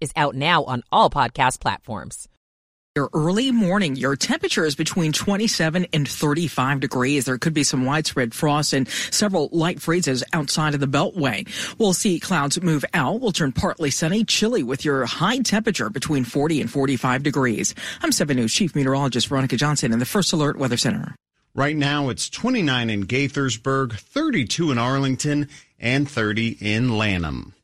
is out now on all podcast platforms. Your early morning, your temperature is between 27 and 35 degrees. There could be some widespread frost and several light freezes outside of the Beltway. We'll see clouds move out. We'll turn partly sunny, chilly with your high temperature between 40 and 45 degrees. I'm 7 News Chief Meteorologist Veronica Johnson in the First Alert Weather Center. Right now, it's 29 in Gaithersburg, 32 in Arlington, and 30 in Lanham.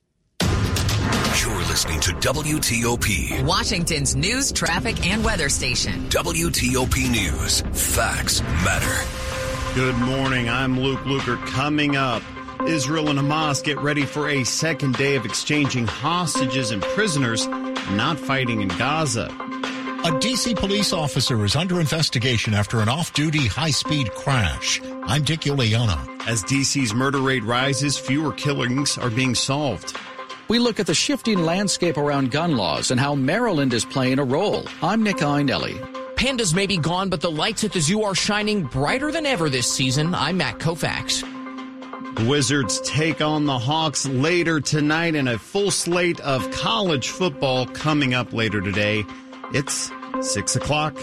You're listening to WTOP, Washington's news, traffic, and weather station. WTOP News. Facts matter. Good morning. I'm Luke Lukert. Coming up, Israel and Hamas get ready for a second day of exchanging hostages and prisoners not fighting in Gaza. A DC police officer is under investigation after an off-duty high-speed crash. I'm Dick Uliano. As DC's murder rate rises, fewer killings are being solved. We look at the shifting landscape around gun laws and how Maryland is playing a role. I'm Nick Iannelli. Pandas may be gone, but the lights at the zoo are shining brighter than ever this season. I'm Matt Kovacs. Wizards take on the Hawks later tonight and a full slate of college football coming up later today. It's 6 o'clock.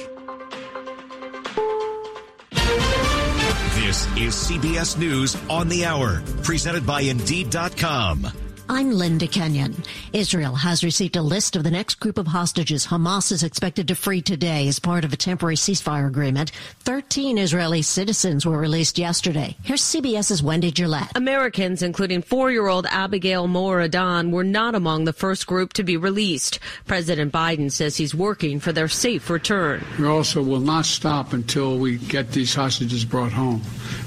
This is CBS News on the Hour, presented by Indeed.com. I'm Linda Kenyon. Israel has received a list of the next group of hostages Hamas is expected to free today as part of a temporary ceasefire agreement. Thirteen Israeli citizens were released yesterday. Here's CBS's Wendy Gillette. Americans, including four-year-old Abigail Mor-Idan, were not among the first group to be released. President Biden says he's working for their safe return. We also will not stop until we get these hostages brought home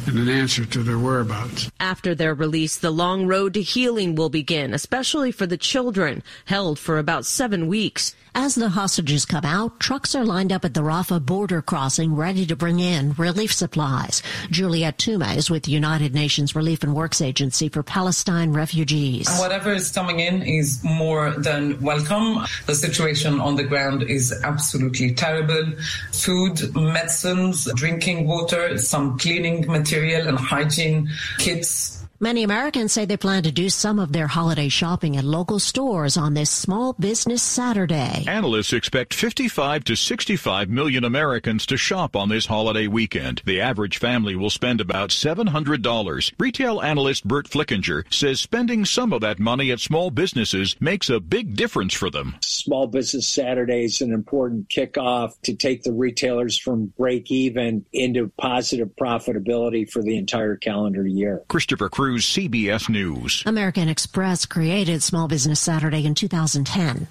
and an answer to their whereabouts. After their release, the long road to healing will begin, especially for the children, held for about seven weeks. As the hostages come out, trucks are lined up at the Rafah border crossing ready to bring in relief supplies. Juliette Touma is with the United Nations Relief and Works Agency for Palestine refugees. Whatever is coming in is more than welcome. The situation on the ground is absolutely terrible. Food, medicines, drinking water, some cleaning material and hygiene kits Many Americans say they plan to do some of their holiday shopping at local stores on this Small Business Saturday. Analysts expect 55 to 65 million Americans to shop on this holiday weekend. The average family will spend about $700. Retail analyst Burt Flickinger says spending some of that money at small businesses makes a big difference for them. Small Business Saturday is an important kickoff to take the retailers from break even into positive profitability for the entire calendar year. Christopher Cruz CBS News. American Express created Small Business Saturday in 2010.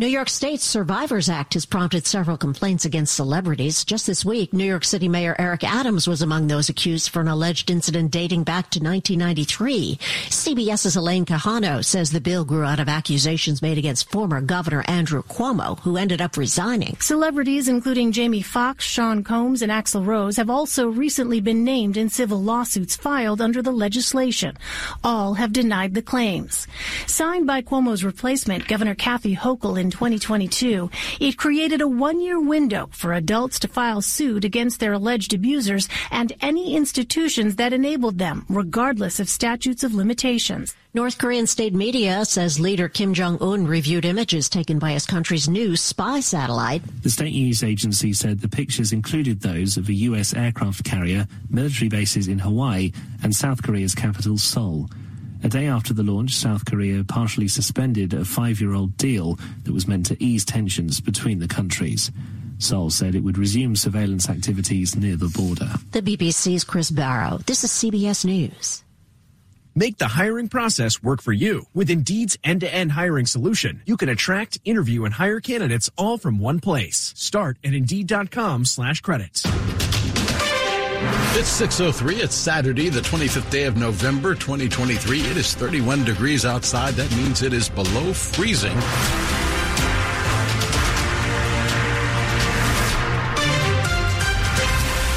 New York State's Survivors Act has prompted several complaints against celebrities. Just this week, New York City Mayor Eric Adams was among those accused for an alleged incident dating back to 1993. CBS's Elaine Quijano says the bill grew out of accusations made against former Governor Andrew Cuomo, who ended up resigning. Celebrities including Jamie Foxx, Sean Combs, and Axl Rose have also recently been named in civil lawsuits filed under the legislation. All have denied the claims. Signed by Cuomo's replacement, Governor Kathy Hochul in 2022, it created a one-year window for adults to file suit against their alleged abusers and any institutions that enabled them, regardless of statutes of limitations. North Korean state media says leader Kim Jong-un reviewed images taken by his country's new spy satellite. The state news agency said the pictures included those of a U.S. aircraft carrier, military bases in Hawaii, and South Korea's capital, Seoul. A day after the launch, South Korea partially suspended a five-year-old deal that was meant to ease tensions between the countries. Seoul said it would resume surveillance activities near the border. The BBC's Chris Barrow. This is CBS News. Make the hiring process work for you. With Indeed's end-to-end hiring solution, you can attract, interview, and hire candidates all from one place. Start at Indeed.com slash credits. It's 6.03. It's Saturday, the 25th day of November, 2023. It is 31 degrees outside. That means it is below freezing.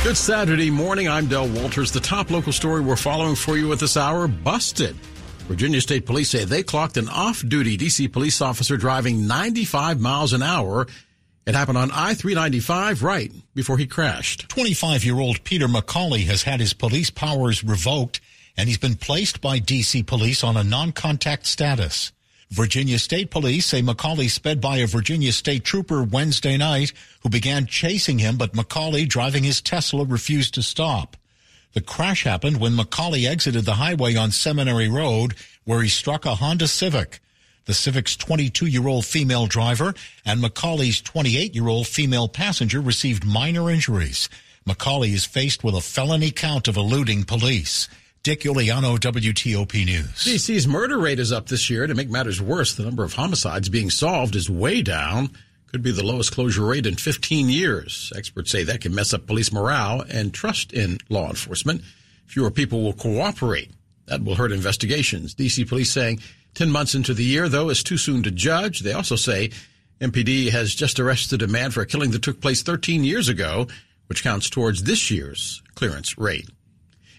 Good Saturday morning. I'm Del Walters. The top local story we're following for you at this hour busted. Virginia State Police say they clocked an off duty DC police officer driving 95 miles an hour. It happened on I 395 right before he crashed. 25 year old Peter McCauley has had his police powers revoked and he's been placed by DC police on a non contact status. Virginia State Police say McCauley sped by a Virginia State trooper Wednesday night who began chasing him, but McCauley, driving his Tesla, refused to stop. The crash happened when McCauley exited the highway on Seminary Road, where he struck a Honda Civic. The Civic's 22 year old female driver and McCauley's 28 year old female passenger received minor injuries. McCauley is faced with a felony count of eluding police. Dick Uliano, WTOP News. DC's murder rate is up this year. To make matters worse, the number of homicides being solved is way down. Could be the lowest closure rate in 15 years. Experts say that can mess up police morale and trust in law enforcement. Fewer people will cooperate. That will hurt investigations. DC police saying 10 months into the year, though, is too soon to judge. They also say MPD has just arrested a man for a killing that took place 13 years ago, which counts towards this year's clearance rate.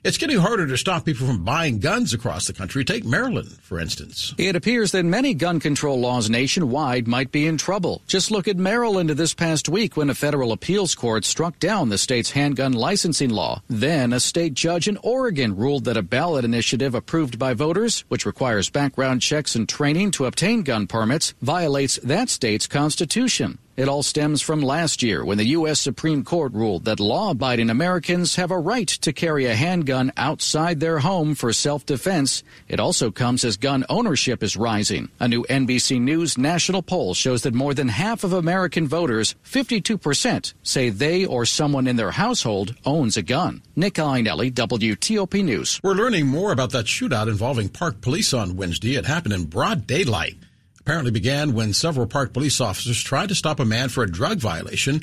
It's getting harder to stop people from buying guns across the country. Take Maryland, for instance. It appears that many gun control laws nationwide might be in trouble. Just look at Maryland this past week when a federal appeals court struck down the state's handgun licensing law. Then a state judge in Oregon ruled that a ballot initiative approved by voters, which requires background checks and training to obtain gun permits, violates that state's constitution. It all stems from last year when the U.S. Supreme Court ruled that law abiding Americans have a right to carry a handgun outside their home for self defense. It also comes as gun ownership is rising. A new NBC News national poll shows that more than half of American voters, 52%, say they or someone in their household owns a gun. Nick Iannelli, WTOP News. We're learning more about that shootout involving park police on Wednesday. It happened in broad daylight apparently began when several park police officers tried to stop a man for a drug violation.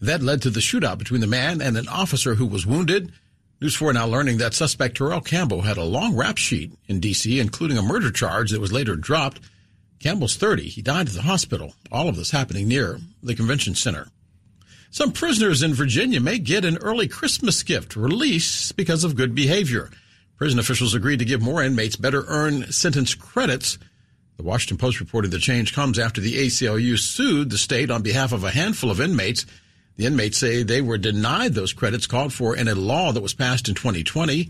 That led to the shootout between the man and an officer who was wounded. News 4 now learning that suspect Terrell Campbell had a long rap sheet in D.C., including a murder charge that was later dropped. Campbell's 30. He died at the hospital. All of this happening near the convention center. Some prisoners in Virginia may get an early Christmas gift release because of good behavior. Prison officials agreed to give more inmates better earned sentence credits the Washington Post reported the change comes after the ACLU sued the state on behalf of a handful of inmates. The inmates say they were denied those credits called for in a law that was passed in 2020.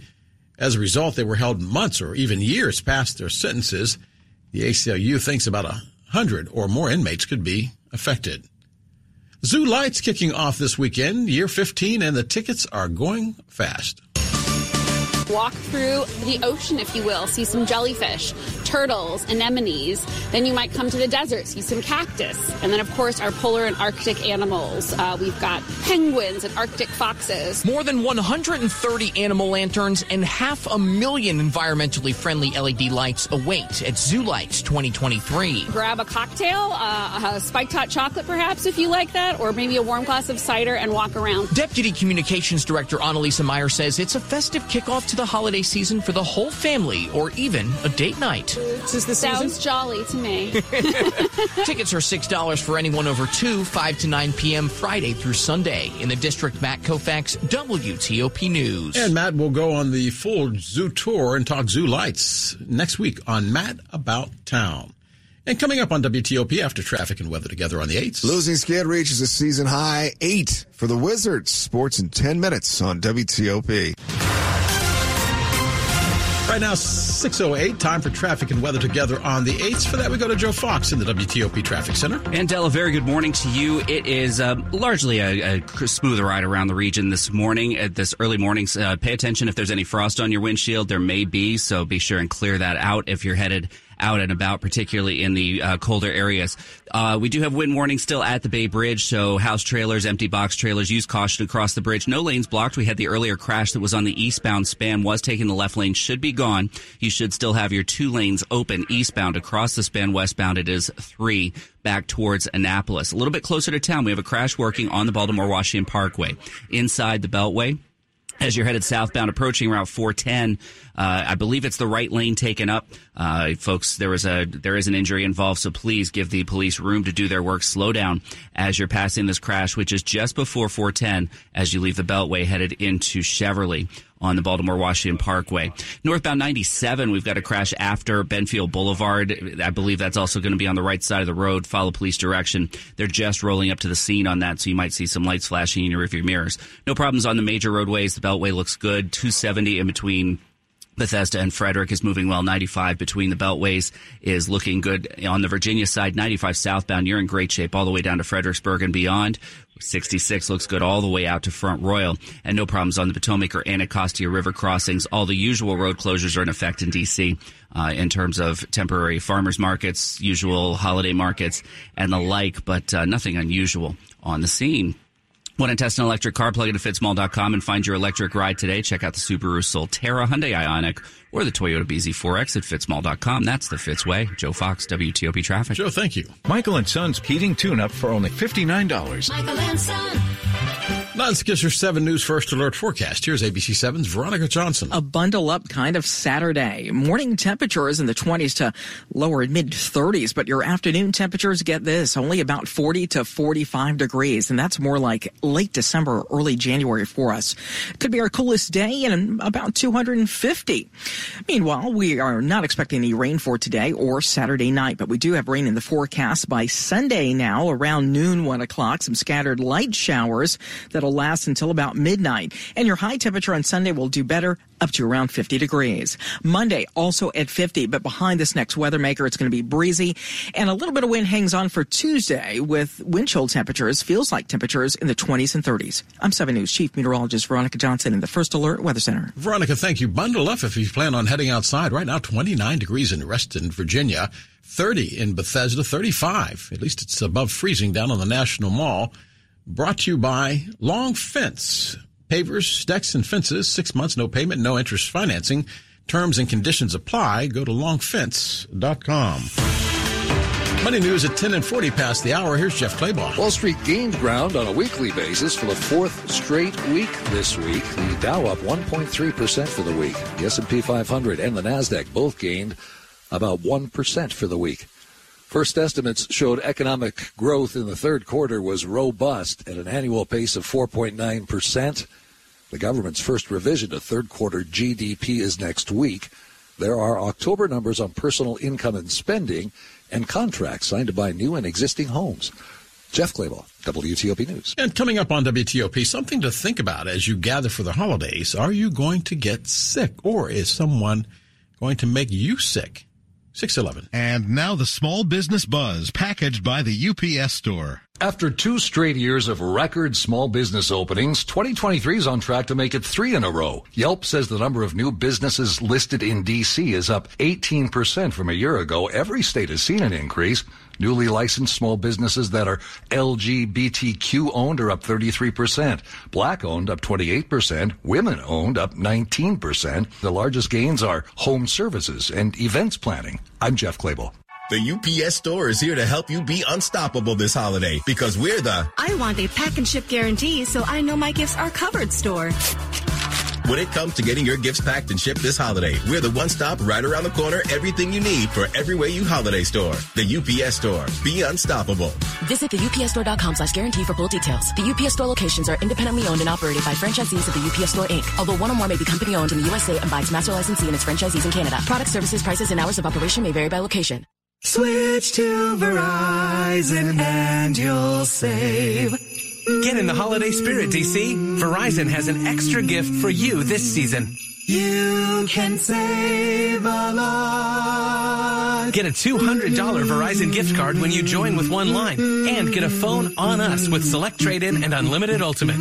As a result, they were held months or even years past their sentences. The ACLU thinks about a hundred or more inmates could be affected. Zoo Lights kicking off this weekend, year 15, and the tickets are going fast walk through the ocean, if you will, see some jellyfish, turtles, anemones. Then you might come to the desert, see some cactus. And then, of course, our polar and Arctic animals. Uh, we've got penguins and Arctic foxes. More than 130 animal lanterns and half a million environmentally friendly LED lights await at Zoo Lights 2023. Grab a cocktail, uh, a spiked hot chocolate perhaps, if you like that, or maybe a warm glass of cider and walk around. Deputy Communications Director Annalisa Meyer says it's a festive kickoff to the holiday season for the whole family or even a date night. This the Sounds jolly to me. Tickets are $6 for anyone over 2, 5 to 9 p.m. Friday through Sunday. In the district, Matt Kovacs, WTOP News. And Matt will go on the full zoo tour and talk zoo lights next week on Matt About Town. And coming up on WTOP after traffic and weather together on the 8th. Losing skid reaches a season high 8 for the Wizards. Sports in 10 minutes on WTOP. Right now, 6.08, time for traffic and weather together on the 8th. For that, we go to Joe Fox in the WTOP Traffic Center. And Della, very good morning to you. It is uh, largely a, a, smooth ride around the region this morning. At this early morning, uh, pay attention if there's any frost on your windshield. There may be, so be sure and clear that out if you're headed out and about, particularly in the uh, colder areas. Uh, we do have wind warnings still at the Bay Bridge, so house trailers, empty box trailers, use caution across the bridge. No lanes blocked. We had the earlier crash that was on the eastbound span, was taking the left lane, should be gone. You should still have your two lanes open eastbound. Across the span westbound, it is three back towards Annapolis. A little bit closer to town, we have a crash working on the Baltimore Washington Parkway. Inside the Beltway, as you're headed southbound approaching Route 410. Uh, I believe it's the right lane taken up. Uh, folks, there was a there is an injury involved, so please give the police room to do their work. Slow down as you're passing this crash, which is just before 410 as you leave the Beltway headed into Cheverly on the Baltimore Washington Parkway. Northbound 97, we've got a crash after Benfield Boulevard. I believe that's also going to be on the right side of the road. Follow police direction. They're just rolling up to the scene on that, so you might see some lights flashing in your rearview mirrors. No problems on the major roadways. The Beltway looks good. 270 in between Bethesda and Frederick is moving well. 95 between the beltways is looking good. On the Virginia side, 95 southbound, you're in great shape all the way down to Fredericksburg and beyond. 66 looks good all the way out to Front Royal, and no problems on the Potomac or Anacostia River crossings. All the usual road closures are in effect in D.C. Uh, in terms of temporary farmers markets, usual holiday markets, and the like, but uh, nothing unusual on the scene. Want to test an electric car? Plug into fitzmall.com and find your electric ride today. Check out the Subaru Solterra, Hyundai Ioniq, or the Toyota BZ4X at fitzmall.com. That's the Fitz way. Joe Fox, WTOP Traffic. Joe, thank you. Michael and Son's heating tune-up for only $59. Michael and Son. Let's get your 7 News First Alert forecast. Here's ABC 7's Veronica Johnson. A bundle up kind of Saturday. Morning temperatures in the 20s to lower mid 30s, but your afternoon temperatures get this only about 40 to 45 degrees, and that's more like late December, early January for us. Could be our coolest day in about 250. Meanwhile, we are not expecting any rain for today or Saturday night, but we do have rain in the forecast by Sunday now around noon, 1 o'clock. Some scattered light showers that'll last until about midnight. And your high temperature on Sunday will do better up to around 50 degrees. Monday also at 50, but behind this next weather maker, it's going to be breezy and a little bit of wind hangs on for Tuesday with wind chill temperatures, feels like temperatures in the 20s and 30s. I'm 7 News Chief Meteorologist Veronica Johnson in the First Alert Weather Center. Veronica, thank you. Bundle up if you plan on heading outside. Right now, 29 degrees in Reston, Virginia, 30 in Bethesda, 35. At least it's above freezing down on the National Mall. Brought to you by Long Fence. Pavers, decks, and fences. Six months, no payment, no interest financing. Terms and conditions apply. Go to longfence.com. Money news at 10 and 40 past the hour. Here's Jeff Clabaugh. Wall Street gained ground on a weekly basis for the fourth straight week this week. The Dow up 1.3% for the week. The S&P 500 and the Nasdaq both gained about 1% for the week. First estimates showed economic growth in the third quarter was robust at an annual pace of 4.9%. The government's first revision to third quarter GDP is next week. There are October numbers on personal income and spending and contracts signed to buy new and existing homes. Jeff Clabaugh, WTOP News. And coming up on WTOP, something to think about as you gather for the holidays. Are you going to get sick or is someone going to make you sick? 611. And now the small business buzz packaged by the UPS store. After two straight years of record small business openings, 2023 is on track to make it three in a row. Yelp says the number of new businesses listed in DC is up 18% from a year ago. Every state has seen an increase. Newly licensed small businesses that are LGBTQ owned are up 33%. Black owned up 28%. Women owned up 19%. The largest gains are home services and events planning. I'm Jeff Clabaugh. The UPS store is here to help you be unstoppable this holiday because we're the I want a pack and ship guarantee so I know my gifts are covered store. When it comes to getting your gifts packed and shipped this holiday, we're the one stop right around the corner, everything you need for every way you holiday store. The UPS store. Be unstoppable. Visit the UPSstore.com slash guarantee for full details. The UPS store locations are independently owned and operated by franchisees of the UPS Store Inc. Although one or more may be company owned in the USA and by its master licensee and its franchisees in Canada. Product services, prices, and hours of operation may vary by location. Switch to Verizon and you'll save. Get in the holiday spirit, DC. Verizon has an extra gift for you this season. You can save a lot. Get a $200 Verizon gift card when you join with one line and get a phone on us with Select Trade-In and Unlimited Ultimate.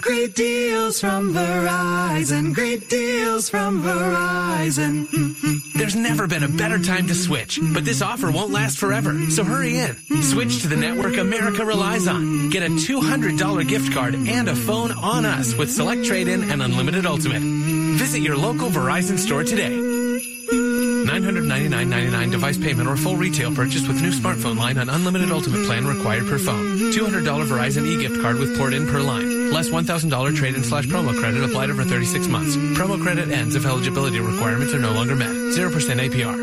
Great deals from Verizon. Great deals from Verizon. There's never been a better time to switch, but this offer won't last forever. So hurry in. Switch to the network America relies on. Get a $200 gift card and a phone on us with Select Trade-In and Unlimited Ultimate. Visit your local Verizon store today. $999.99 device payment or full retail purchase with new smartphone line on unlimited ultimate plan required per phone. $200 Verizon e-gift card with port in per line. Less $1,000 trade-in slash promo credit applied over 36 months. Promo credit ends if eligibility requirements are no longer met. 0% APR.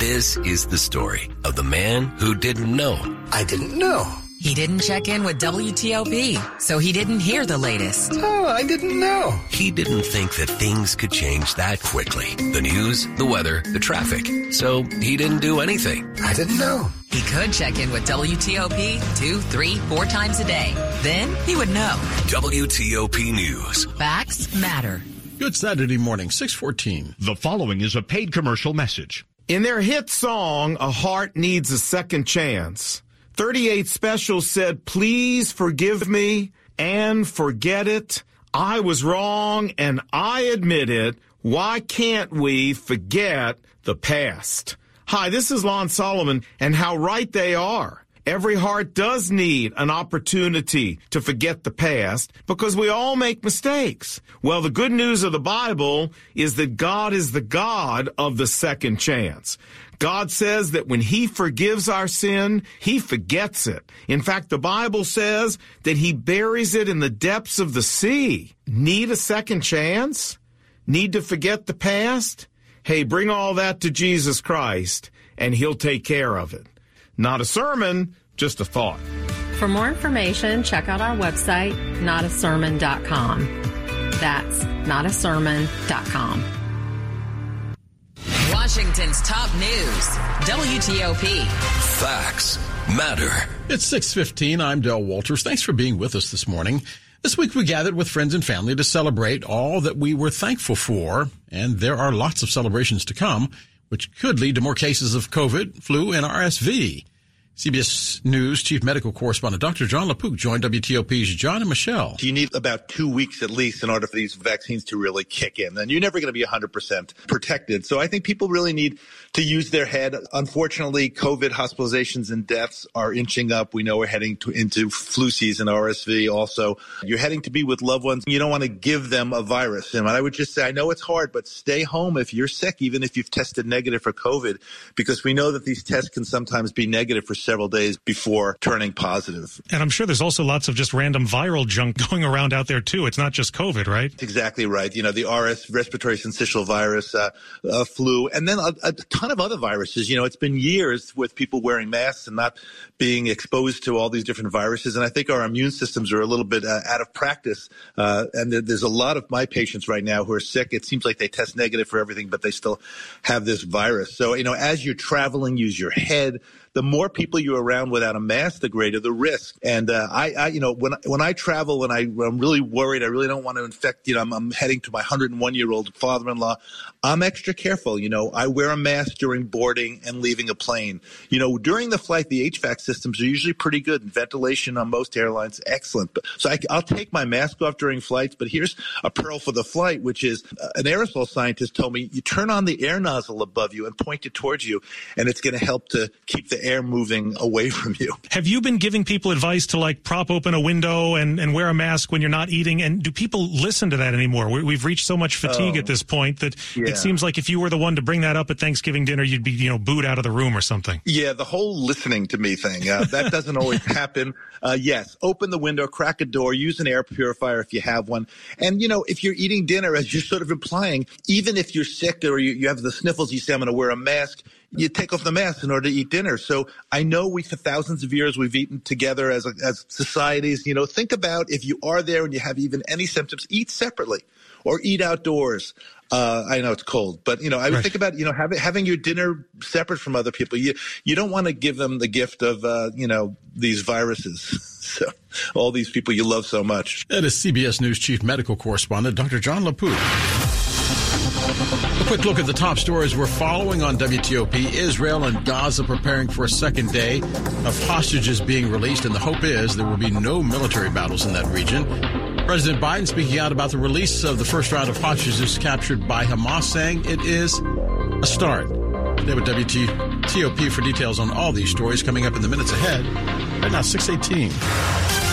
This is the story of the man who didn't know. I didn't know. He didn't check in with WTOP, so he didn't hear the latest. Oh, I didn't know. He didn't think that things could change that quickly. The news, the weather, the traffic. So he didn't do anything. I didn't know. He could check in with WTOP two, three, four times a day. Then he would know. WTOP News. Facts matter. Good Saturday morning, 614. The following is a paid commercial message. In their hit song, A Heart Needs a Second Chance, 38 Special said, Please forgive me and forget it. I was wrong and I admit it. Why can't we forget the past? Hi, this is Lon Solomon and how right they are. Every heart does need an opportunity to forget the past because we all make mistakes. Well, the good news of the Bible is that God is the God of the second chance. God says that when He forgives our sin, He forgets it. In fact, the Bible says that He buries it in the depths of the sea. Need a second chance? Need to forget the past? Hey, bring all that to Jesus Christ and He'll take care of it. Not a sermon, just a thought. For more information, check out our website, notasermon.com. That's notasermon.com. Washington's top news, WTOP. Facts matter. It's 615. I'm Del Walters. Thanks for being with us this morning. This week we gathered with friends and family to celebrate all that we were thankful for, and there are lots of celebrations to come, which could lead to more cases of COVID, flu, and RSV. CBS News chief medical correspondent Dr. Jon LaPook joined WTOP's John and Michelle. You need about two weeks at least in order for these vaccines to really kick in. And you're never going to be 100% protected. So I think people really need to use their head. Unfortunately, COVID hospitalizations and deaths are inching up. We know we're heading to, into flu season, RSV also. You're heading to be with loved ones. You don't want to give them a virus. And I would just say, I know it's hard, but stay home if you're sick, even if you've tested negative for COVID, because we know that these tests can sometimes be negative for several days before turning positive. And I'm sure there's also lots of just random viral junk going around out there too. It's not just COVID, right? That's exactly right. You know, the RS, respiratory syncytial virus, uh, uh, flu, and then a, a, ton of other viruses. You know, it's been years with people wearing masks and not being exposed to all these different viruses. And I think our immune systems are a little bit uh, out of practice. Uh, and there, there's a lot of my patients right now who are sick. It seems like they test negative for everything, but they still have this virus. So, you know, as you're traveling, use your head the more people you're around without a mask, the greater the risk. And uh, I, I, you know, when when I travel, when I I'm really worried, I really don't want to infect. You know, I'm, I'm heading to my 101 year old father-in-law. I'm extra careful. You know, I wear a mask during boarding and leaving a plane. You know, during the flight, the HVAC systems are usually pretty good. And ventilation on most airlines, excellent. But, so I, will take my mask off during flights. But here's a pearl for the flight, which is uh, an aerosol scientist told me you turn on the air nozzle above you and point it towards you, and it's going to help to keep the air moving away from you. Have you been giving people advice to like prop open a window and, and wear a mask when you're not eating? And do people listen to that anymore? we have reached so much fatigue oh, at this point that yeah. it seems like if you were the one to bring that up at Thanksgiving dinner, you'd be, you know, booed out of the room or something. Yeah, the whole listening to me thing, uh, that doesn't always happen. Uh, yes, open the window, crack a door, use an air purifier if you have one. And, you know, if you're eating dinner, as you're sort of implying, even if you're sick or you, you have the sniffles, you say, I'm going to wear a mask you take off the mask in order to eat dinner. So I know we, for thousands of years, we've eaten together as, a, as societies. You know, think about if you are there and you have even any symptoms, eat separately or eat outdoors. Uh, I know it's cold, but you know, I would right. think about you know having having your dinner separate from other people. You you don't want to give them the gift of uh, you know these viruses. so all these people you love so much. That is CBS News chief medical correspondent Dr. Jon LaPook. A quick look at the top stories we're following on WTOP. Israel and Gaza preparing for a second day of hostages being released, and the hope is there will be no military battles in that region. President Biden speaking out about the release of the first round of hostages captured by Hamas, saying it is a start. Today with WTOP for details on all these stories coming up in the minutes ahead. Right now, 618.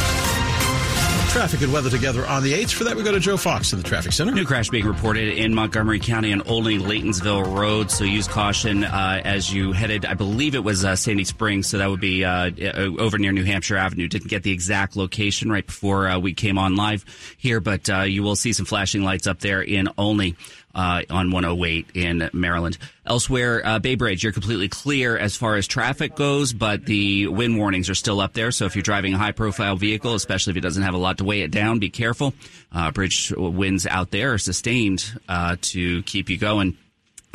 Traffic and weather together on the 8th. For that, we go to Joe Fox in the traffic center. New crash being reported in Montgomery County on Olney Laytonsville Road. So use caution uh, as you headed. I believe it was uh, Sandy Springs. So that would be uh, over near New Hampshire Avenue. Didn't get the exact location right before uh, we came on live here, but uh, you will see some flashing lights up there in Olney uh, on 108 in Maryland. Elsewhere, uh, Bay Bridge, you're completely clear as far as traffic goes, but the wind warnings are still up there. So if you're driving a high profile vehicle, especially if it doesn't have a lot to weigh it down, be careful. Uh, bridge winds out there are sustained uh, to keep you going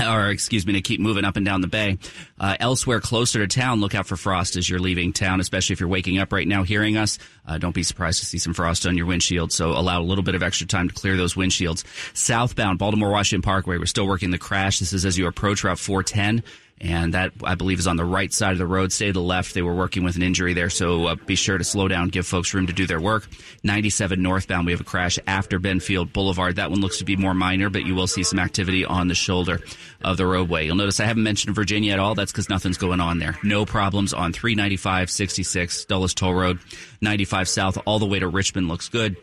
or excuse me, to keep moving up and down the bay. Uh, elsewhere closer to town, look out for frost as you're leaving town, especially if you're waking up right now hearing us. Uh, don't be surprised to see some frost on your windshield. So allow a little bit of extra time to clear those windshields. Southbound Baltimore Washington Parkway, we're still working the crash. This is as you approach Route 410 and that I believe is on the right side of the road. Stay to the left. They were working with an injury there, so uh, be sure to slow down, give folks room to do their work. 97 northbound, we have a crash after Benfield Boulevard. That one looks to be more minor, but you will see some activity on the shoulder of the roadway. You'll notice I haven't mentioned Virginia at all. That's because nothing's going on there. No problems on 395, 66, Dulles Toll Road, 95 South, all the way to Richmond looks good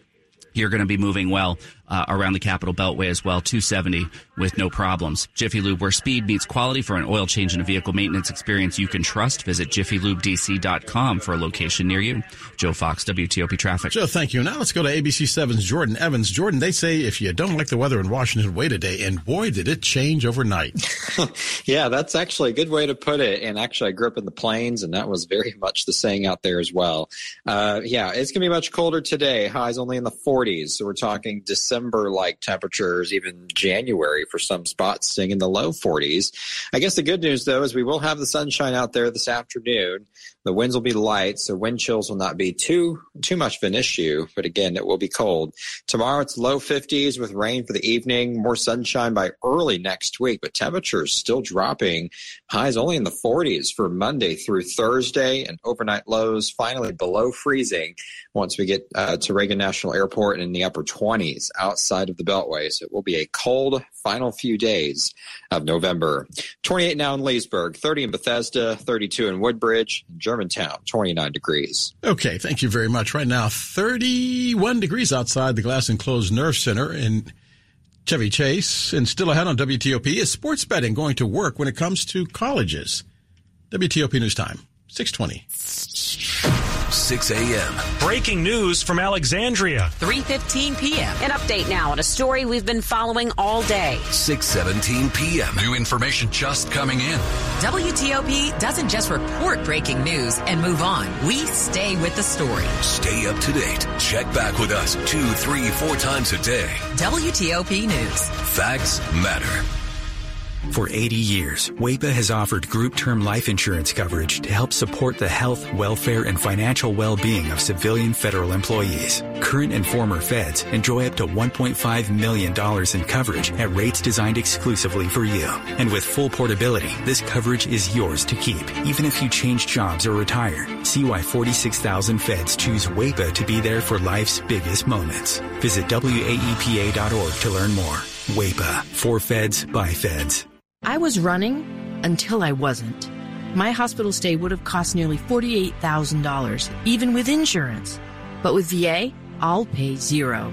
you're going to be moving well uh, around the Capital Beltway as well, 270 with no problems. Jiffy Lube, where speed meets quality for an oil change and a vehicle maintenance experience you can trust. Visit jiffylubedc.com for a location near you. Joe Fox, WTOP Traffic. Joe, thank you. Now let's go to ABC 7's Jordan Evans. Jordan, they say if you don't like the weather in Washington, wait a day. And boy, did it change overnight. yeah, that's actually a good way to put it. And actually, I grew up in the plains, and that was very much the saying out there as well. Uh, yeah, it's going to be much colder today. Highs only in the 40s. So we're talking December like temperatures, even January for some spots, staying in the low 40s. I guess the good news, though, is we will have the sunshine out there this afternoon. The winds will be light, so wind chills will not be too too much of an issue. But again, it will be cold. Tomorrow it's low 50s with rain for the evening, more sunshine by early next week, but temperatures still dropping. Highs only in the 40s for Monday through Thursday, and overnight lows finally below freezing once we get uh, to Reagan National Airport in the upper 20s outside of the Beltway. So it will be a cold final few days of November. 28 now in Leesburg, 30 in Bethesda, 32 in Woodbridge, Germantown, 29 degrees. Okay, thank you very much. Right now, 31 degrees outside the Glass Enclosed Nerve Center in Chevy Chase. And still ahead on WTOP, is sports betting going to work when it comes to colleges? WTOP News Time, 620. 6 a.m. Breaking news from Alexandria. 3.15 p.m. An update now on a story we've been following all day. 6.17 p.m. New information just coming in. WTOP doesn't just report breaking news and move on. We stay with the story. Stay up to date. Check back with us two, three, four times a day. WTOP News. Facts matter. For 80 years, WAEPA has offered group term life insurance coverage to help support the health, welfare, and financial well-being of civilian federal employees. Current and former feds enjoy up to $1.5 million in coverage at rates designed exclusively for you. And with full portability, this coverage is yours to keep, even if you change jobs or retire. See why 46,000 feds choose WAEPA to be there for life's biggest moments. Visit WAEPA.org to learn more. WAEPA. For feds, by feds. I was running until I wasn't. My hospital stay would have cost nearly $48,000, even with insurance. But with VA, I'll pay zero.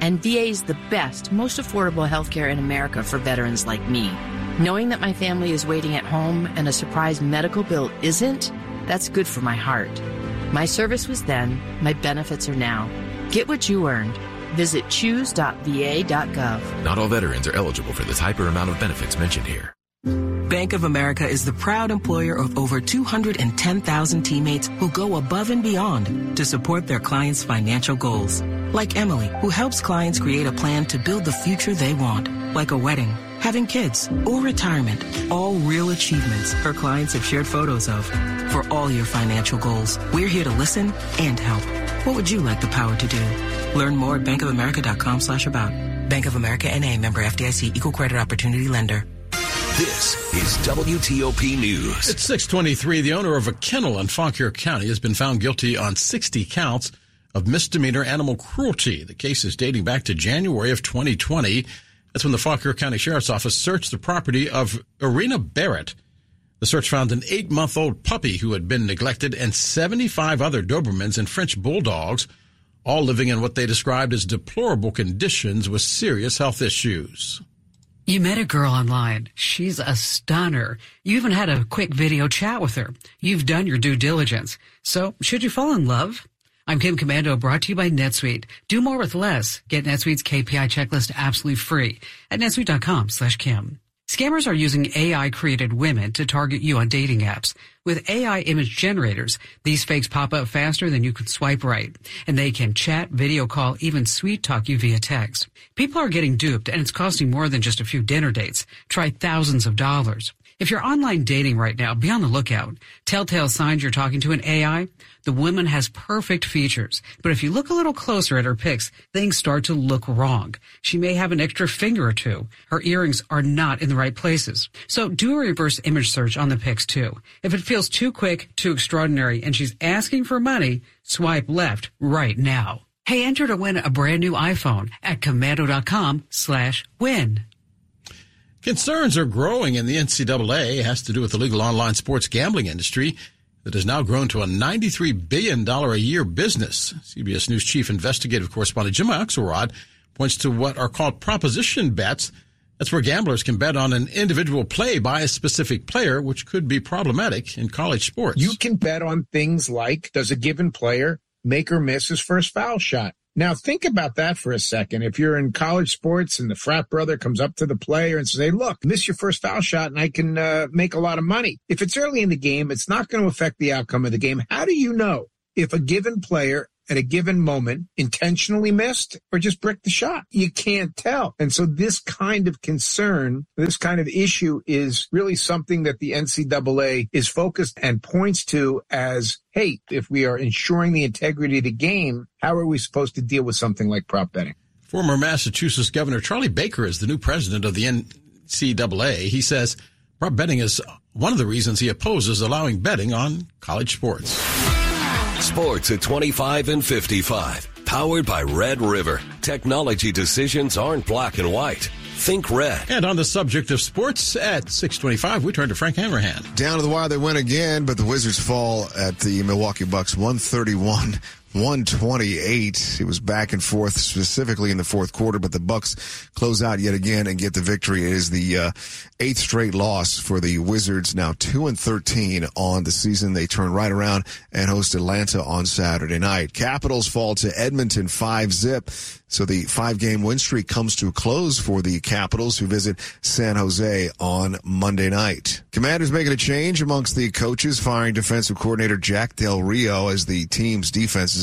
And VA is the best, most affordable healthcare in America for veterans like me. Knowing that my family is waiting at home and a surprise medical bill isn't, that's good for my heart. My service was then, my benefits are now. Get what you earned. Visit choose.va.gov. Not all veterans are eligible for the type or amount of benefits mentioned here. Bank of America is the proud employer of over 210,000 teammates who go above and beyond to support their clients' financial goals. Like Emily, who helps clients create a plan to build the future they want, like a wedding, having kids, or retirement. All real achievements her clients have shared photos of. For all your financial goals, we're here to listen and help. What would you like the power to do? Learn more at bankofamerica.com slash about. Bank of America NA member FDIC equal credit opportunity lender. This is WTOP News. It's 623. The owner of a kennel in Fauquier County has been found guilty on 60 counts of misdemeanor animal cruelty. The case is dating back to January of 2020. That's when the Fauquier County Sheriff's Office searched the property of Irina Barrett. The search found an eight month old puppy who had been neglected and 75 other Dobermans and French bulldogs all living in what they described as deplorable conditions with serious health issues. You met a girl online. She's a stunner. You even had a quick video chat with her. You've done your due diligence. So, should you fall in love? I'm Kim Komando, brought to you by NetSuite. Do more with less. Get NetSuite's KPI checklist absolutely free at netsuite.com slash Kim. Scammers are using AI created women to target you on dating apps. With AI image generators, these fakes pop up faster than you can swipe right. And they can chat, video call, even sweet talk you via text. People are getting duped and it's costing more than just a few dinner dates. Try thousands of dollars. If you're online dating right now, be on the lookout. Telltale signs you're talking to an AI. The woman has perfect features, but if you look a little closer at her pics, things start to look wrong. She may have an extra finger or two. Her earrings are not in the right places. So do a reverse image search on the pics too. If it feels too quick, too extraordinary, and she's asking for money, swipe left right now. Hey, enter to win a brand new iPhone at komando.com slash win. Concerns are growing in the NCAA. It has to do with the legal online sports gambling industry that has now grown to a $93 billion a year business. CBS News chief investigative correspondent Jim Axelrod points to what are called proposition bets. That's where gamblers can bet on an individual play by a specific player, which could be problematic in college sports. You can bet on things like does a given player make or miss his first foul shot? Now think about that for a second. If you're in college sports and the frat brother comes up to the player and says, Hey, look, miss your first foul shot and I can uh, make a lot of money. If it's early in the game, it's not going to affect the outcome of the game. How do you know if a given player at a given moment intentionally missed or just bricked the shot. You can't tell. And so this kind of concern, this kind of issue is really something that the NCAA is focused and points to as, hey, if we are ensuring the integrity of the game, how are we supposed to deal with something like prop betting? Former Massachusetts Governor Charlie Baker is the new president of the NCAA. He says prop betting is one of the reasons he opposes allowing betting on college sports. Sports at 25 and 55. Powered by Red River. Technology decisions aren't black and white. Think red. And on the subject of sports at 625, we turn to Frank Hanrahan. Down to the wire they went again, but the Wizards fall at the Milwaukee Bucks 131 128. It was back and forth specifically in the fourth quarter, but the Bucks close out yet again and get the victory. It is the uh, eighth straight loss for the Wizards. Now two and 13 on the season. They turn right around and host Atlanta on Saturday night. Capitals fall to Edmonton five zip. So the five game win streak comes to a close for the Capitals who visit San Jose on Monday night. Commanders making a change amongst the coaches, firing defensive coordinator Jack Del Rio as the team's defense is at